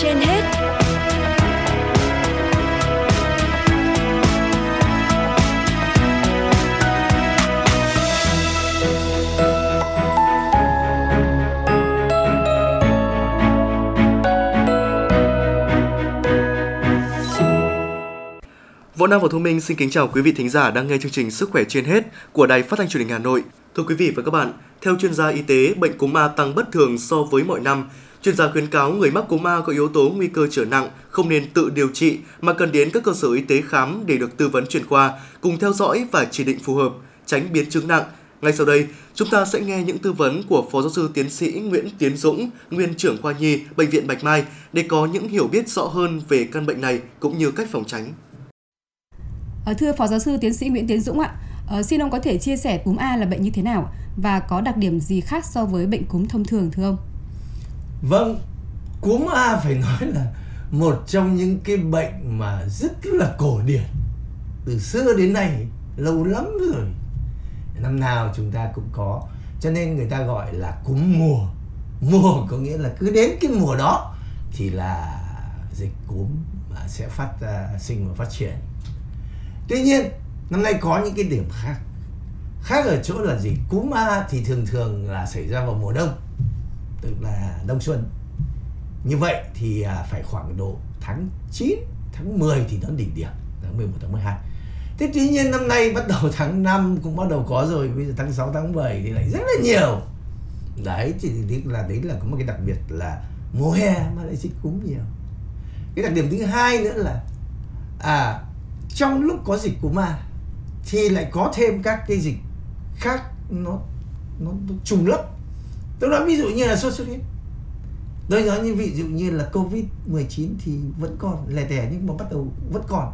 trên hết Võ Nam và Thu Minh xin kính chào quý vị thính giả đang nghe chương trình Sức khỏe trên hết của Đài Phát thanh Truyền hình Hà Nội. Thưa quý vị và các bạn, theo chuyên gia y tế, bệnh cúm A tăng bất thường so với mọi năm. Chuyên gia khuyến cáo người mắc cúm A có yếu tố nguy cơ trở nặng, không nên tự điều trị mà cần đến các cơ sở y tế khám để được tư vấn chuyên khoa, cùng theo dõi và chỉ định phù hợp, tránh biến chứng nặng. Ngay sau đây, chúng ta sẽ nghe những tư vấn của Phó giáo sư tiến sĩ Nguyễn Tiến Dũng, nguyên trưởng khoa nhi Bệnh viện Bạch Mai để có những hiểu biết rõ hơn về căn bệnh này cũng như cách phòng tránh. Ờ, thưa Phó Giáo sư Tiến sĩ Nguyễn Tiến Dũng ạ, ờ, xin ông có thể chia sẻ cúm A là bệnh như thế nào và có đặc điểm gì khác so với bệnh cúm thông thường thưa ông? Vâng, cúm A phải nói là một trong những cái bệnh mà rất là cổ điển. Từ xưa đến nay lâu lắm rồi. Năm nào chúng ta cũng có. Cho nên người ta gọi là cúm mùa. Mùa có nghĩa là cứ đến cái mùa đó thì là dịch cúm mà sẽ phát uh, sinh và phát triển. Tuy nhiên năm nay có những cái điểm khác. Khác ở chỗ là gì cúm a thì thường thường là xảy ra vào mùa đông tức là đông xuân. Như vậy thì à, phải khoảng độ tháng 9 tháng 10 thì nó đỉnh điểm tháng 11 tháng 12 thế tuy nhiên năm nay bắt đầu tháng 5 cũng bắt đầu có rồi bây giờ tháng 6 tháng 7 thì lại rất là nhiều. Đấy thì đấy là đấy là có một cái đặc biệt là mùa hè mà lại dịch cúm nhiều. Cái đặc điểm thứ hai nữa là à trong lúc có dịch cúm A thì lại có thêm các cái dịch khác nó nó, nó trùng lấp tôi nói ví dụ như là sốt xuất huyết. Tôi nói như ví dụ như là covid 19 thì vẫn còn lẻ tẻ nhưng mà bắt đầu vẫn còn.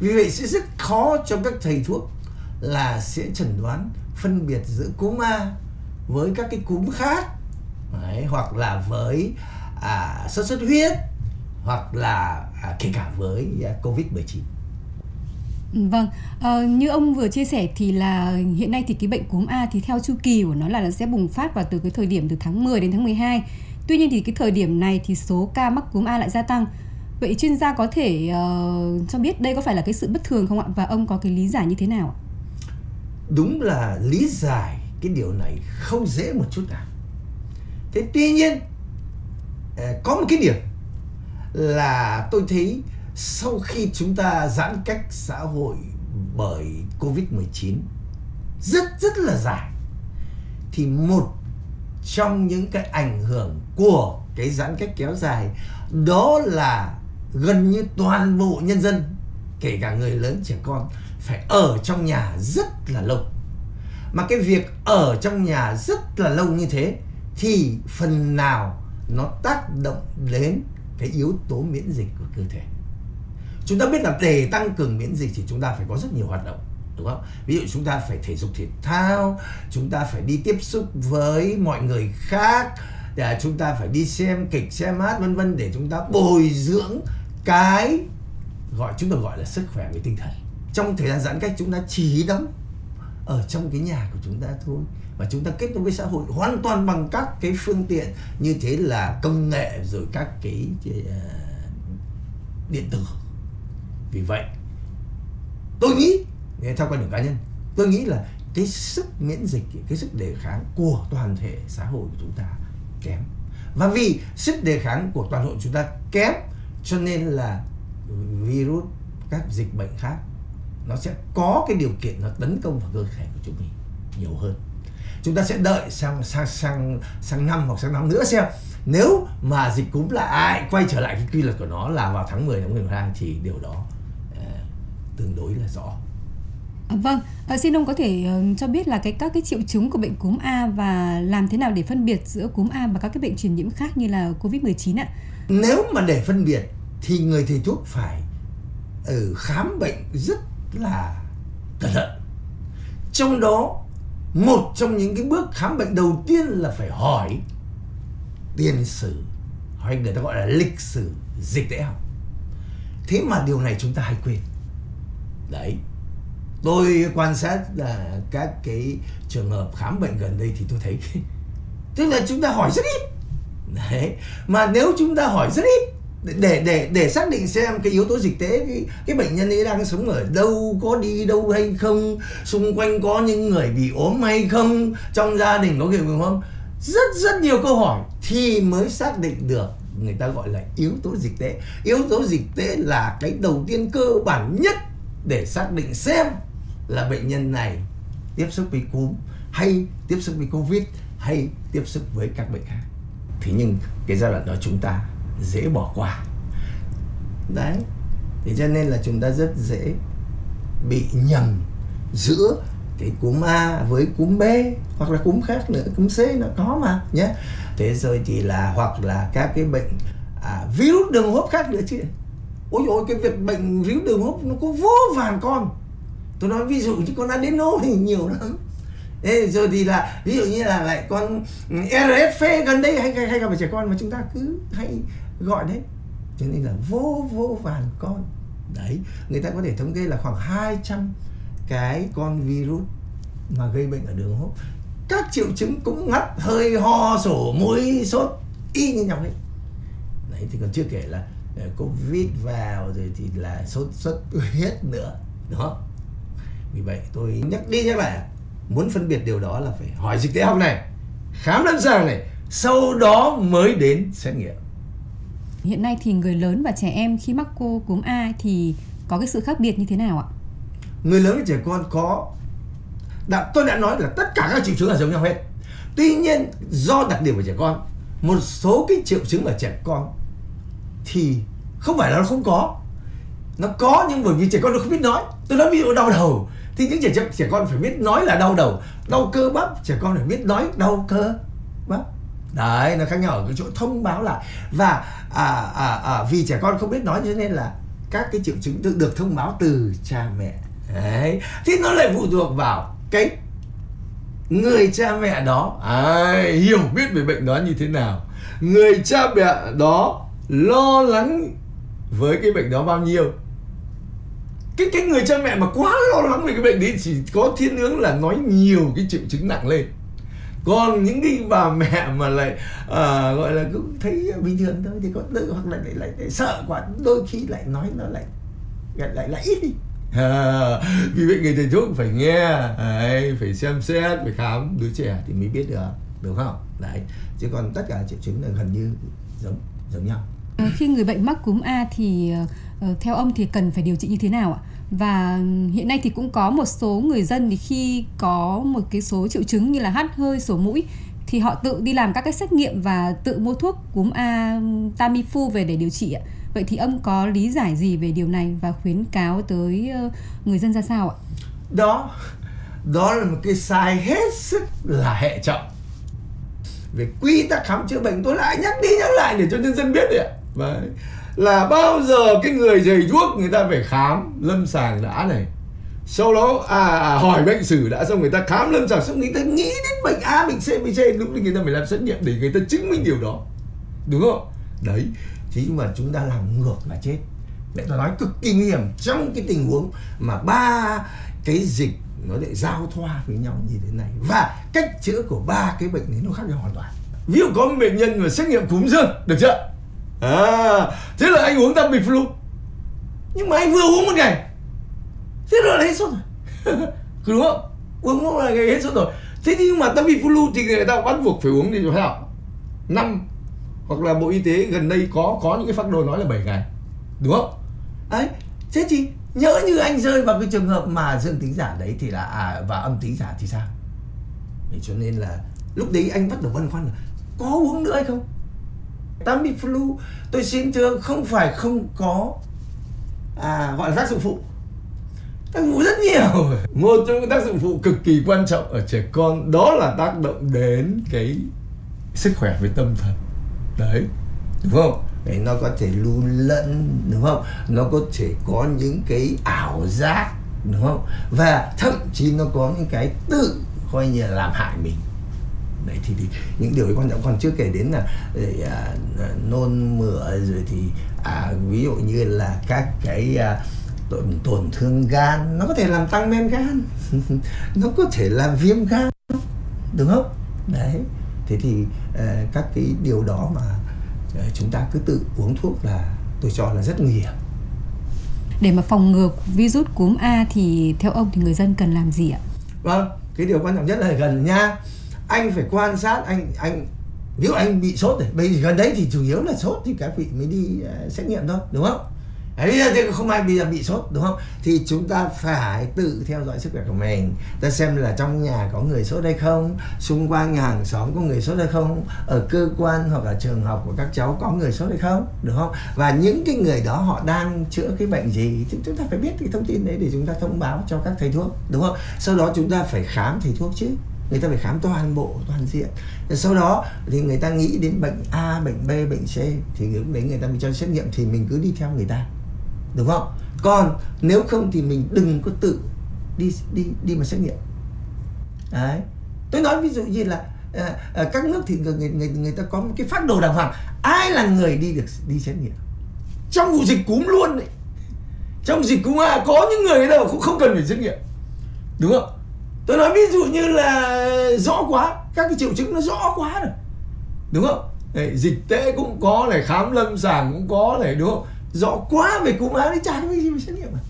Vì vậy sẽ rất khó cho các thầy thuốc là sẽ chẩn đoán phân biệt giữa cúm A với các cái cúm khác. Đấy, hoặc là với à, sốt xuất huyết hoặc là à, kể cả với à, covid 19 Ừ, vâng, à, như ông vừa chia sẻ thì là hiện nay thì cái bệnh cúm A thì theo chu kỳ của nó là nó sẽ bùng phát vào từ cái thời điểm từ tháng 10 đến tháng 12. Tuy nhiên thì cái thời điểm này thì số ca mắc cúm A lại gia tăng. Vậy chuyên gia có thể uh, cho biết đây có phải là cái sự bất thường không ạ? Và ông có cái lý giải như thế nào ạ? Đúng là lý giải cái điều này không dễ một chút nào. Thế tuy nhiên ờ, có một cái điểm là tôi thấy sau khi chúng ta giãn cách xã hội bởi Covid-19 rất rất là dài, thì một trong những cái ảnh hưởng của cái giãn cách kéo dài đó là gần như toàn bộ nhân dân, kể cả người lớn trẻ con, phải ở trong nhà rất là lâu. Mà cái việc ở trong nhà rất là lâu như thế thì phần nào nó tác động đến cái yếu tố miễn dịch của cơ thể chúng ta biết là để tăng cường miễn dịch thì chúng ta phải có rất nhiều hoạt động đúng không? Ví dụ chúng ta phải thể dục thể thao chúng ta phải đi tiếp xúc với mọi người khác để chúng ta phải đi xem kịch xem hát vân vân để chúng ta bồi dưỡng cái gọi chúng ta gọi là sức khỏe về tinh thần. Trong thời gian giãn cách chúng ta chỉ đóng ở trong cái nhà của chúng ta thôi. Và chúng ta kết nối với xã hội hoàn toàn bằng các cái phương tiện như thế là công nghệ rồi các cái uh, điện tử vì vậy, tôi nghĩ theo quan điểm cá nhân, tôi nghĩ là cái sức miễn dịch, cái sức đề kháng của toàn thể xã hội của chúng ta kém. Và vì sức đề kháng của toàn hội chúng ta kém, cho nên là virus, các dịch bệnh khác, nó sẽ có cái điều kiện nó tấn công vào cơ thể của chúng mình nhiều hơn. Chúng ta sẽ đợi sang sang sang sang năm hoặc sang năm nữa xem. Nếu mà dịch cúm lại quay trở lại cái quy luật của nó là vào tháng 10 tháng 12 thì điều đó tương đối là rõ. À, vâng, à, xin ông có thể uh, cho biết là cái các cái triệu chứng của bệnh cúm A và làm thế nào để phân biệt giữa cúm A và các cái bệnh truyền nhiễm khác như là Covid-19 ạ? Nếu mà để phân biệt thì người thầy thuốc phải ở ừ, khám bệnh rất là cẩn thận. Trong đó một trong những cái bước khám bệnh đầu tiên là phải hỏi tiền sử hay người ta gọi là lịch sử dịch tễ học. Thế mà điều này chúng ta hay quên đấy. Tôi quan sát là các cái trường hợp khám bệnh gần đây thì tôi thấy tức là chúng ta hỏi rất ít. Đấy. Mà nếu chúng ta hỏi rất ít để để để xác định xem cái yếu tố dịch tễ cái, cái bệnh nhân ấy đang sống ở đâu có đi đâu hay không xung quanh có những người bị ốm hay không trong gia đình có người bị không? Rất rất nhiều câu hỏi thì mới xác định được người ta gọi là yếu tố dịch tễ. Yếu tố dịch tễ là cái đầu tiên cơ bản nhất để xác định xem là bệnh nhân này tiếp xúc với cúm hay tiếp xúc với covid hay tiếp xúc với các bệnh khác. Thế nhưng cái giai đoạn đó chúng ta dễ bỏ qua. Đấy thế cho nên là chúng ta rất dễ bị nhầm giữa cái cúm A với cúm B hoặc là cúm khác nữa cúm C nó có mà nhé. Thế rồi thì là hoặc là các cái bệnh à, virus đường hô hấp khác nữa chứ ôi ôi cái việc bệnh ríu đường hốp nó có vô vàn con. Tôi nói ví dụ chứ con adeno thì nhiều lắm. Ê, rồi thì là ví dụ như là lại con ừ, RSV gần đây hay hay, hay gặp trẻ con mà chúng ta cứ hay gọi đấy. Cho nên là vô vô vàn con. Đấy người ta có thể thống kê là khoảng 200 cái con virus mà gây bệnh ở đường hô hấp các triệu chứng cũng ngắt hơi ho sổ mũi sốt y như nhau ấy. đấy thì còn chưa kể là covid vào rồi thì là sốt xuất huyết nữa đó vì vậy tôi nhắc đi nhắc lại muốn phân biệt điều đó là phải hỏi dịch tễ học này khám lâm sàng này sau đó mới đến xét nghiệm. Hiện nay thì người lớn và trẻ em khi mắc cô cúm A thì có cái sự khác biệt như thế nào ạ? người lớn và trẻ con có đã, tôi đã nói là tất cả các triệu chứng là giống nhau hết. Tuy nhiên do đặc điểm của trẻ con một số cái triệu chứng ở trẻ con thì không phải là nó không có. Nó có nhưng bởi vì trẻ con nó không biết nói. Tôi nói ví dụ đau đầu thì những trẻ trẻ con phải biết nói là đau đầu. Đau cơ bắp trẻ con phải biết nói đau cơ bắp. Đấy nó khác nhau ở cái chỗ thông báo lại. Và à, à, à, vì trẻ con không biết nói cho nên là các cái triệu chứng được được thông báo từ cha mẹ. Đấy thì nó lại phụ thuộc vào cái người cha mẹ đó. À, hiểu biết về bệnh đó như thế nào. Người cha mẹ đó lo lắng với cái bệnh đó bao nhiêu. Cái cái người cha mẹ mà quá lo lắng về cái bệnh đấy chỉ có thiên hướng là nói nhiều cái triệu chứng nặng lên. Còn những cái bà mẹ mà lại à, gọi là cũng thấy bình thường thôi thì có tự hoặc là lại, lại, lại sợ quá đôi khi lại nói nó lại lại lại, lại ít đi. À, vì vậy người thầy thuốc phải nghe đấy, phải xem xét phải khám. Đứa trẻ thì mới biết được đúng không? Đấy chứ còn tất cả triệu chứng là gần như giống giống nhau. Ờ, khi người bệnh mắc cúm A thì ờ, ờ, theo ông thì cần phải điều trị như thế nào ạ? Và hiện nay thì cũng có một số người dân thì khi có một cái số triệu chứng như là hắt hơi, sổ mũi thì họ tự đi làm các cái xét nghiệm và tự mua thuốc cúm A Tamiflu về để điều trị ạ. Vậy thì ông có lý giải gì về điều này và khuyến cáo tới người dân ra sao ạ? đó đó là một cái sai hết sức là hệ trọng về quy tắc khám chữa bệnh tôi lại nhắc đi nhắc lại để cho nhân dân biết đấy ạ Đấy. là bao giờ cái người thầy thuốc người ta phải khám lâm sàng đã này? Sau đó à, à hỏi bệnh sử đã xong người ta khám lâm sàng xong người ta nghĩ đến bệnh A bệnh C bệnh C lúc thì người ta phải làm xét nghiệm để người ta chứng minh điều đó. Đúng không? Đấy. Thế nhưng mà chúng ta làm ngược là chết. Để tôi nói cực kỳ nguy hiểm. Trong cái tình huống mà ba cái dịch nó lại giao thoa với nhau như thế này và cách chữa của ba cái bệnh này nó khác nhau hoàn toàn. Ví dụ có một bệnh nhân mà xét nghiệm cúm dương được chưa? À thế là anh uống tamiflu nhưng mà anh vừa uống một ngày. Thế rồi là hết sốt rồi. Đúng không uống một ngày hết sốt rồi. Thế nhưng mà tamiflu thì người ta bắt buộc phải uống đi cho nào năm. Hoặc là bộ y tế gần đây có có những cái phác đồ nói là 7 ngày. Đúng không? Đấy thế thì nhỡ như anh rơi vào cái trường hợp mà dương tính giả đấy thì là à và âm tính giả thì sao? Thế cho nên là lúc đấy anh bắt đầu băn khoăn là có uống nữa hay không Tamiflu tôi xin thưa không phải không có à, gọi là tác dụng phụ. Tác dụng phụ rất nhiều. Một trong những tác dụng phụ cực kỳ quan trọng ở trẻ con đó là tác động đến cái sức khỏe về tâm thần. Đấy đúng không? Đấy nó có thể lu lẫn đúng không? Nó có thể có những cái ảo giác đúng không? Và thậm chí nó có những cái tự coi như là làm hại mình đấy thì, thì những điều ấy quan trọng còn chưa kể đến là à, nôn mửa rồi thì à, ví dụ như là các cái à, tổn tổn thương gan nó có thể làm tăng men gan nó có thể làm viêm gan đúng không đấy thế thì à, các cái điều đó mà à, chúng ta cứ tự uống thuốc là tôi cho là rất nguy hiểm để mà phòng ngừa virus cúm A thì theo ông thì người dân cần làm gì ạ? Vâng, cái điều quan trọng nhất là gần nha. Anh phải quan sát anh anh nếu anh bị sốt này, bây giờ gần đấy thì chủ yếu là sốt thì các vị mới đi uh, xét nghiệm thôi, đúng không? bây giờ thì không ai bây giờ bị sốt đúng không? Thì chúng ta phải tự theo dõi sức khỏe của mình. Ta xem là trong nhà có người sốt hay không, xung quanh nhà hàng xóm có người sốt hay không, ở cơ quan hoặc là trường học của các cháu có người sốt hay không, đúng không? Và những cái người đó họ đang chữa cái bệnh gì thì chúng ta phải biết cái thông tin đấy để chúng ta thông báo cho các thầy thuốc, đúng không? Sau đó chúng ta phải khám thầy thuốc chứ người ta phải khám toàn bộ toàn diện. Sau đó thì người ta nghĩ đến bệnh A bệnh B bệnh C thì lúc đấy người ta mới cho xét nghiệm thì mình cứ đi theo người ta. Đúng không? Còn nếu không thì mình đừng có tự đi đi đi mà xét nghiệm. Đấy. Tôi nói ví dụ như là ở các nước thì người, người người ta có một cái phát đồ đàng hoàng. Ai là người đi được đi xét nghiệm? Trong vụ dịch cúm luôn đấy trong dịch cúm A có những người đâu cũng không cần phải xét nghiệm. Đúng không? Tôi nói ví dụ như là rõ quá các cái triệu chứng nó rõ quá rồi. Đúng không? Đấy, dịch tễ cũng có này khám lâm sàng cũng có này đúng không? Rõ quá về cúm áo thì chả có gì mà xét nghiệm à.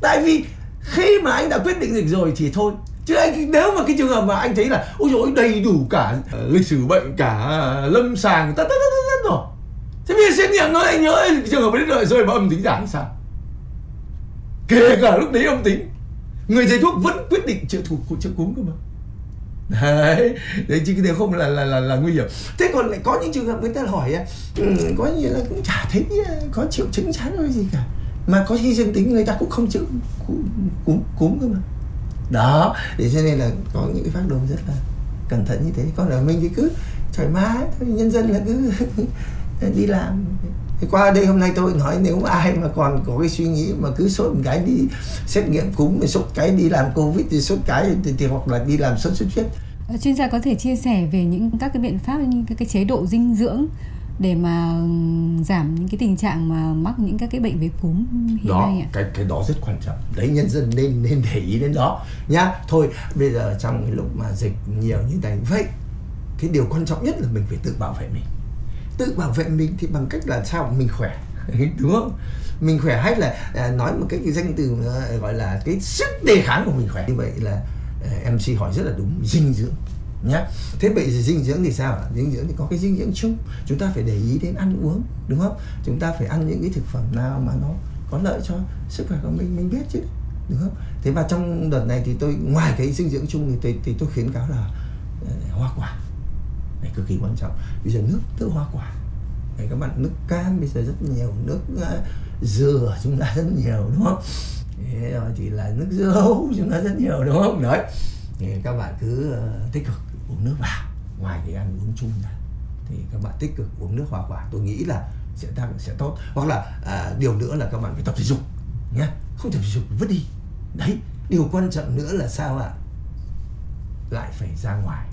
tại vì khi mà anh đã quyết định dịch rồi thì thôi. Chứ anh nếu mà cái trường hợp mà anh thấy là ôi dồi đầy đủ cả uh, lịch sử bệnh cả uh, lâm sàng tất tất tất tất rồi. Thế bây giờ xét nghiệm nó anh nhớ trường hợp đấy đợi rồi mà âm tính giả thì sao? Kể cả lúc đấy âm tính người thầy thuốc vẫn quyết định chữa thủ của chữa cúm cơ mà. Đấy đấy, chứ cái không là là là là nguy hiểm. Thế còn lại có những trường hợp người ta hỏi ừ, có như là cũng chả thấy à, có triệu chứng chán hay gì cả. Mà có khi dương tính người ta cũng không chữa cúm cúm cơ mà. Đó để cho nên là có những cái phát đồ rất là cẩn thận như thế. Còn là mình thì cứ thoải mái nhân dân là cứ đi làm thì qua đây hôm nay tôi nói nếu ai mà còn có cái suy nghĩ mà cứ sốt một cái đi xét nghiệm cúm sốt cái đi làm covid thì sốt cái thì, thì hoặc là đi làm sốt xuất huyết ờ, chuyên gia có thể chia sẻ về những các cái biện pháp như các cái chế độ dinh dưỡng để mà giảm những cái tình trạng mà mắc những các cái bệnh về cúm hiện đó, nay ạ? cái cái đó rất quan trọng. Đấy nhân dân nên nên để ý đến đó nhá. Thôi bây giờ trong cái lúc mà dịch nhiều như này vậy cái điều quan trọng nhất là mình phải tự bảo vệ mình tự bảo vệ mình thì bằng cách là sao? Mình khỏe. Đúng không? Mình khỏe hay là à, nói một cái, cái danh từ ờ, gọi là cái sức đề kháng của mình khỏe. Như vậy là ờ, à, mc hỏi rất là đúng dinh dưỡng nhá. Thế vậy thì dinh dưỡng thì sao dinh dưỡng thì có cái dinh dưỡng chung. Chúng ta phải để ý đến ăn uống đúng không? Chúng ta phải ăn những cái thực phẩm nào mà nó có lợi cho sức khỏe của mình mình biết chứ đúng không? Thế và trong đợt này thì tôi ngoài cái dinh dưỡng chung thì tôi, thì tôi khuyến cáo là uh, hoa quả này cực kỳ quan trọng. Bây giờ nước tự hoa quả. Này các bạn nước cam bây giờ rất nhiều. Nước uh, dừa chúng ta rất nhiều đúng không? Thế rồi thì là nước dưa hấu chúng ta rất nhiều đúng không? Đấy. Thì các bạn cứ uh, tích cực uống nước vào. Ngoài cái ăn uống chung ra thì các bạn tích cực uống nước hoa quả. Tôi nghĩ là sẽ tăng sẽ tốt. Hoặc là à, điều nữa là các bạn phải tập thể dục nhé không tập thể dục vứt đi. Đấy. Điều quan trọng nữa là sao ạ? Lại phải ra ngoài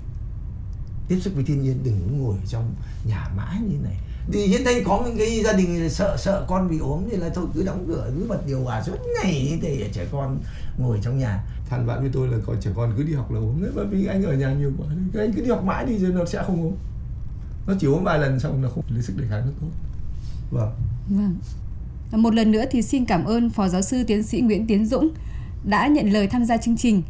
tiếp xúc với thiên nhiên đừng ngồi trong nhà mãi như này. Thì hiện nay có những cái gia đình sợ sợ con bị ốm thì là thôi cứ đóng cửa cứ bật điều hòa suốt ngày để trẻ con ngồi trong nhà. Than bạn với tôi là có trẻ con cứ đi học là ốm đấy bởi vì anh ở nhà nhiều quá. Thì anh cứ đi học mãi thì giờ nó sẽ không ốm. Nó chỉ ốm vài lần xong là không lấy sức đề kháng nó tốt. Vâng. Vâng. Một lần nữa thì xin cảm ơn phó giáo sư tiến sĩ Nguyễn Tiến Dũng đã nhận lời tham gia chương trình